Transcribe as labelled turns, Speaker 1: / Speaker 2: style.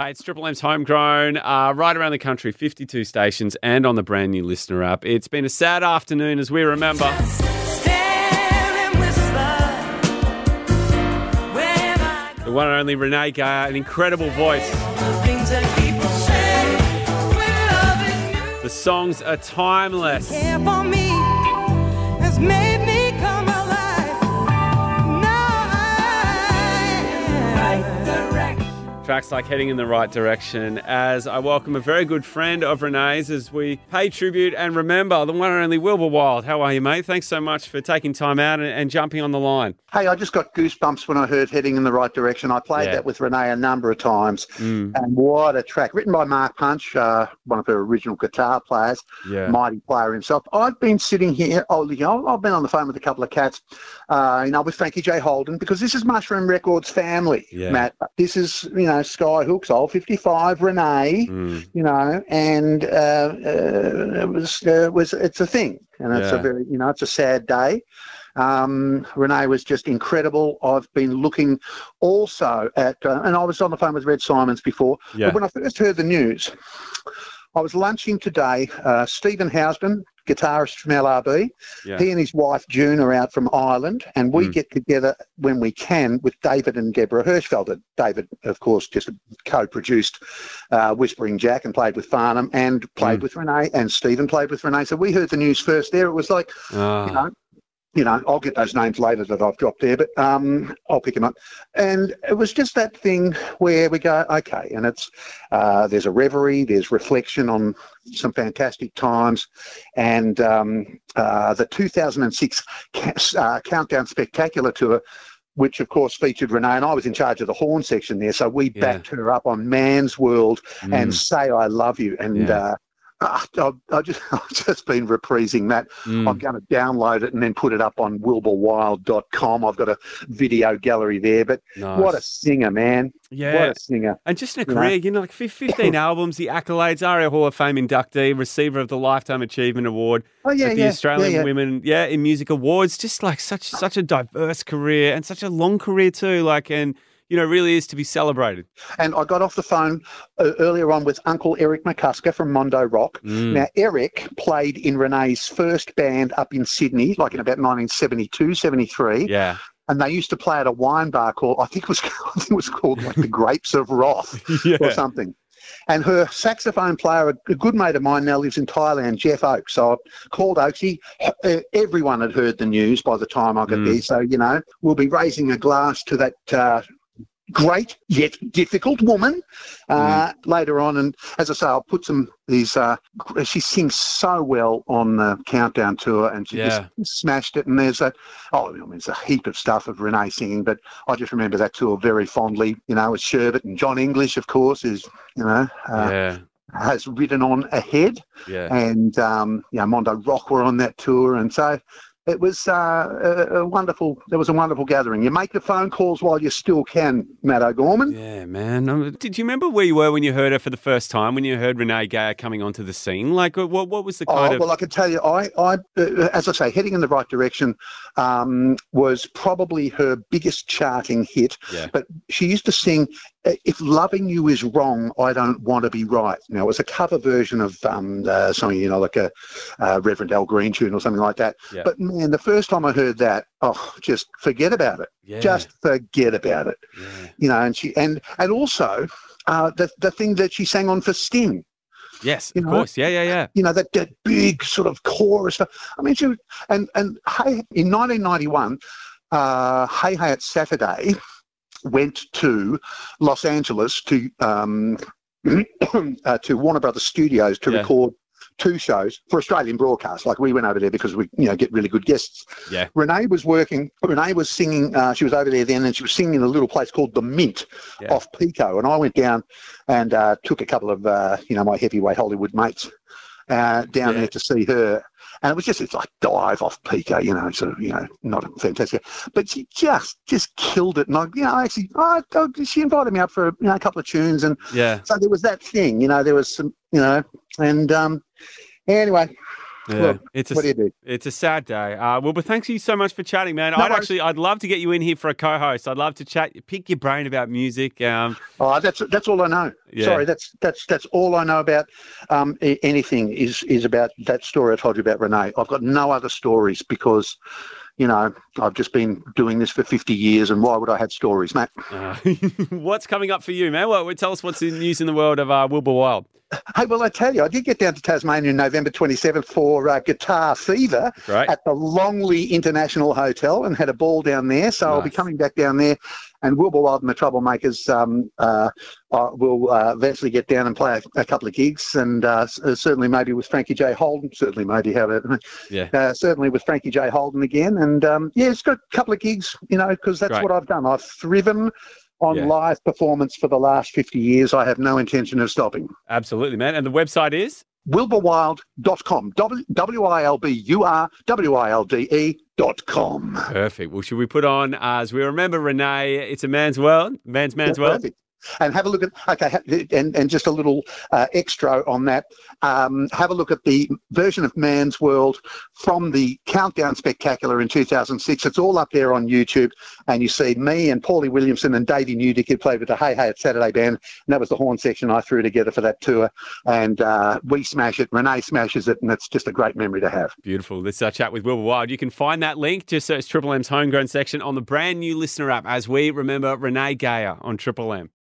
Speaker 1: Hey, it's Triple M's Homegrown, uh, right around the country, 52 stations, and on the brand new listener app. It's been a sad afternoon as we remember. The one and only Renee Geyer, an incredible voice. The songs are timeless. Tracks like heading in the right direction as I welcome a very good friend of Renee's as we pay tribute and remember the one and only Wilbur Wilde. How are you, mate? Thanks so much for taking time out and, and jumping on the line.
Speaker 2: Hey, I just got goosebumps when I heard Heading in the Right Direction. I played
Speaker 1: Yeah.
Speaker 2: that with Renee a number of times,
Speaker 1: Mm,
Speaker 2: and what a track. Written by Mark Punch, uh, one of her original guitar players,
Speaker 1: yeah.
Speaker 2: mighty player himself. I've been sitting here, oh, you know, I've been on the phone with a couple of cats, uh, you know, with Frankie J. Holden, because this is Mushroom Records family,
Speaker 1: Yeah.
Speaker 2: Matt. This is, you know, Skyhooks, Old 55, Renee,
Speaker 1: Mm,
Speaker 2: you know, and uh, uh, it was uh, was it's a thing, and it's a very you know it's a sad day. Um, Renee was just incredible. I've been looking also at, uh, and I was on the phone with Red Symons before.
Speaker 1: yeah.
Speaker 2: But when I first heard the news, I was lunching today. Uh, Stephen Housden, guitarist from LRB,
Speaker 1: Yeah.
Speaker 2: he and his wife June are out from Ireland, and we
Speaker 1: Mm.
Speaker 2: get together when we can with David and Deborah Hirschfelder. David, of course, just co-produced uh, Whispering Jack and played with Farnham and played
Speaker 1: Mm.
Speaker 2: with Renee, and Stephen played with Renee. So we heard the news first there. It was like,
Speaker 1: Ah,
Speaker 2: you know, you know, I'll get those names later that I've dropped there, but um, I'll pick them up. And it was just that thing where we go, okay, and it's uh, there's a reverie, there's reflection on some fantastic times, and um, uh, the 2006 ca- uh, Countdown Spectacular Tour. Which of course featured Renee, and I was in charge of the horn section there, so we
Speaker 1: Yeah.
Speaker 2: backed her up on Man's World and
Speaker 1: mm,
Speaker 2: Say I Love You, and
Speaker 1: Yeah.
Speaker 2: Uh, I've, I've just I've just been reprising that
Speaker 1: mm.
Speaker 2: I'm going to download it and then put it up on wilburwilde.com. I've got a video gallery there, but
Speaker 1: Nice.
Speaker 2: what a singer, man.
Speaker 1: yeah.
Speaker 2: What a singer.
Speaker 1: And just in a
Speaker 2: You know?
Speaker 1: career, you know, like 15 albums, the accolades, ARIA Hall of Fame inductee, receiver of the Lifetime Achievement Award
Speaker 2: Oh, yeah,
Speaker 1: at the
Speaker 2: yeah.
Speaker 1: Australian
Speaker 2: yeah.
Speaker 1: Women, yeah, in Music Awards. Just like such such a diverse career and such a long career too. Like, and you know, really is to be celebrated.
Speaker 2: And I got off the phone uh, earlier on with Uncle Eric McCusker from Mondo Rock.
Speaker 1: Mm,
Speaker 2: Now, Eric played in Renee's first band up in Sydney, like in about 1972, 73.
Speaker 1: yeah,
Speaker 2: And they used to play at a wine bar called, I think it was, I think it was called like the Grapes of Wrath. or something. And her saxophone player, a good mate of mine now lives in Thailand, Jeff Oakes. So I called Oakesy. Uh, everyone had heard the news by the time I got
Speaker 1: Mm.
Speaker 2: there. So, you know, we'll be raising a glass to that uh, great yet difficult woman uh, later on. And as I say, I'll put some these. Uh, she sings so well on the Countdown tour, and she
Speaker 1: Yeah.
Speaker 2: just smashed it. And there's a oh, I mean, there's a heap of stuff of Renee singing, but I just remember that tour very fondly. You know, with Sherbet and Jon English, of course, is you know. Uh,
Speaker 1: yeah,
Speaker 2: Has ridden on ahead,
Speaker 1: yeah.
Speaker 2: and um, you know, Mondo Rock were on that tour, and so it was uh, a, a wonderful. There was a wonderful gathering. You make the phone calls while you still can, Matt O'Gorman.
Speaker 1: Yeah, man. Um, Did you remember where you were when you heard her for the first time? When you heard Renee Geyer coming onto the scene? Like, what what was the kind
Speaker 2: Oh,
Speaker 1: of?
Speaker 2: well, I can tell you, I, I, uh, as I say, heading in the right direction um, was probably her biggest charting hit.
Speaker 1: Yeah.
Speaker 2: But she used to sing, uh, "If loving you is wrong, I don't want to be right." Now, it was a cover version of um, uh, something, you know, like a uh, Reverend Al Green tune or something like that.
Speaker 1: Yeah.
Speaker 2: But man, the first time I heard that, oh, just forget about it.
Speaker 1: yeah,
Speaker 2: Just forget about it.
Speaker 1: yeah.
Speaker 2: You know, and she and and also. Uh, the the thing that she sang on for Sting,
Speaker 1: yes,
Speaker 2: you
Speaker 1: of
Speaker 2: know,
Speaker 1: course. Yeah, yeah, yeah.
Speaker 2: you know that, that big sort of chorus stuff. I mean, she was, and and hey, in 1991, uh, Hey Hey It's Saturday went to Los Angeles to um, uh, to Warner Brothers Studios to
Speaker 1: Yeah.
Speaker 2: record two shows for Australian broadcast. Like we went over there because we you know get really good guests.
Speaker 1: Yeah.
Speaker 2: Renee was working. Renee was singing. Uh, she was over there then, and she was singing in a little place called the Mint
Speaker 1: Yeah.
Speaker 2: off Pico. And I went down and uh, took a couple of uh, you know my heavyweight Hollywood mates uh, down
Speaker 1: Yeah.
Speaker 2: there to see her. And it was just it's like dive off Pico, you know, sort of you know not fantastic, but she just just killed it. And I, you know, actually, I, I, she invited me up for you know a couple of tunes, and
Speaker 1: Yeah.
Speaker 2: so there was that thing, you know, there was some, you know, and um, anyway,
Speaker 1: Yeah,
Speaker 2: Look,
Speaker 1: it's a,
Speaker 2: what do you do?
Speaker 1: It's a sad day. Uh, well, but thanks you so much for chatting, man.
Speaker 2: No
Speaker 1: I'd
Speaker 2: worries.
Speaker 1: actually, I'd love to get you in here for a co-host. I'd love to chat, pick your brain about music. Um,
Speaker 2: Oh, that's that's all I know.
Speaker 1: Yeah.
Speaker 2: Sorry, that's that's that's all I know about um, anything is is about that story I told you about Renee. I've got no other stories because, you know, I've just been doing this for 50 years, and why would I have stories, Matt?
Speaker 1: uh, what's coming up for you, man? Well, tell us what's in news in the world of uh, Wilbur Wilde.
Speaker 2: Hey, well, I tell you, I did get down to Tasmania in November 27th for uh, Guitar Fever
Speaker 1: Great.
Speaker 2: at the Longley International Hotel and had a ball down there. So I'll be coming back down there, and Wilbur Wilde and the Troublemakers um, uh, will uh, eventually get down and play a, a couple of gigs, and uh, uh, certainly maybe with Frankie J Holden. Certainly, maybe have about
Speaker 1: Yeah.
Speaker 2: uh, certainly with Frankie J Holden again, and um, yeah, it's got a couple of gigs, you know, because that's
Speaker 1: Great.
Speaker 2: what I've done. I've thriven on
Speaker 1: Yeah.
Speaker 2: live performance for the last 50 years. I have no intention of stopping.
Speaker 1: Absolutely, man. And the website is?
Speaker 2: wilburwilde.com. W- W-I-L-B-U-R-W-I-L-D-E dot com.
Speaker 1: Perfect. Well, should we put on, uh, as we remember, Renee, it's a man's world, man's man's world.
Speaker 2: Perfect. And have a look at, okay, and, and just a little uh, extra on that. Um, have a look at the version of Man's World from the Countdown Spectacular in 2006. It's all up there on YouTube. And you see me and Paulie Williamson and Davey Newdick who played with the Hey Hey It's Saturday band. And that was the horn section I threw together for that tour. And uh, we smash it. Renee smashes it. And it's just a great memory to have.
Speaker 1: Beautiful. This is our chat with Wilbur Wilde. You can find that link. Just search Triple M's homegrown section on the brand new listener app as we remember Renee Geyer on Triple M.